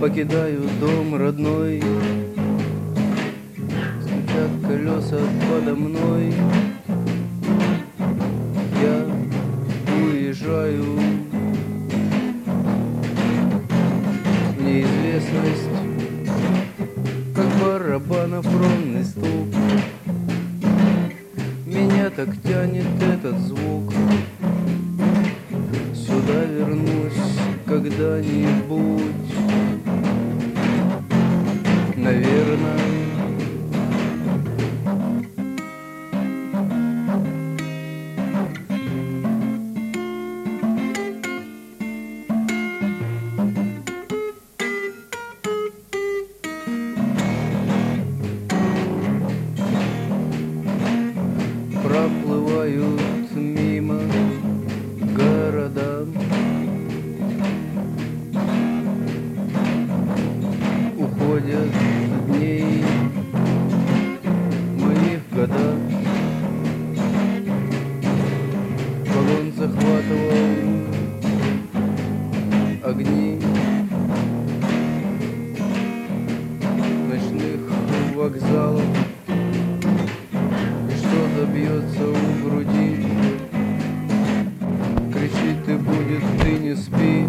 покидаю дом родной. Стучат колеса подо мной. Я уезжаю. В неизвестность Как барабанов ровный стук. Меня так тянет этот звук когда-нибудь Наверное Уходят дни мои в года. Вагон захватывал огни ночных вокзалов. И что-то бьется у груди Кричит и будет, ты не спи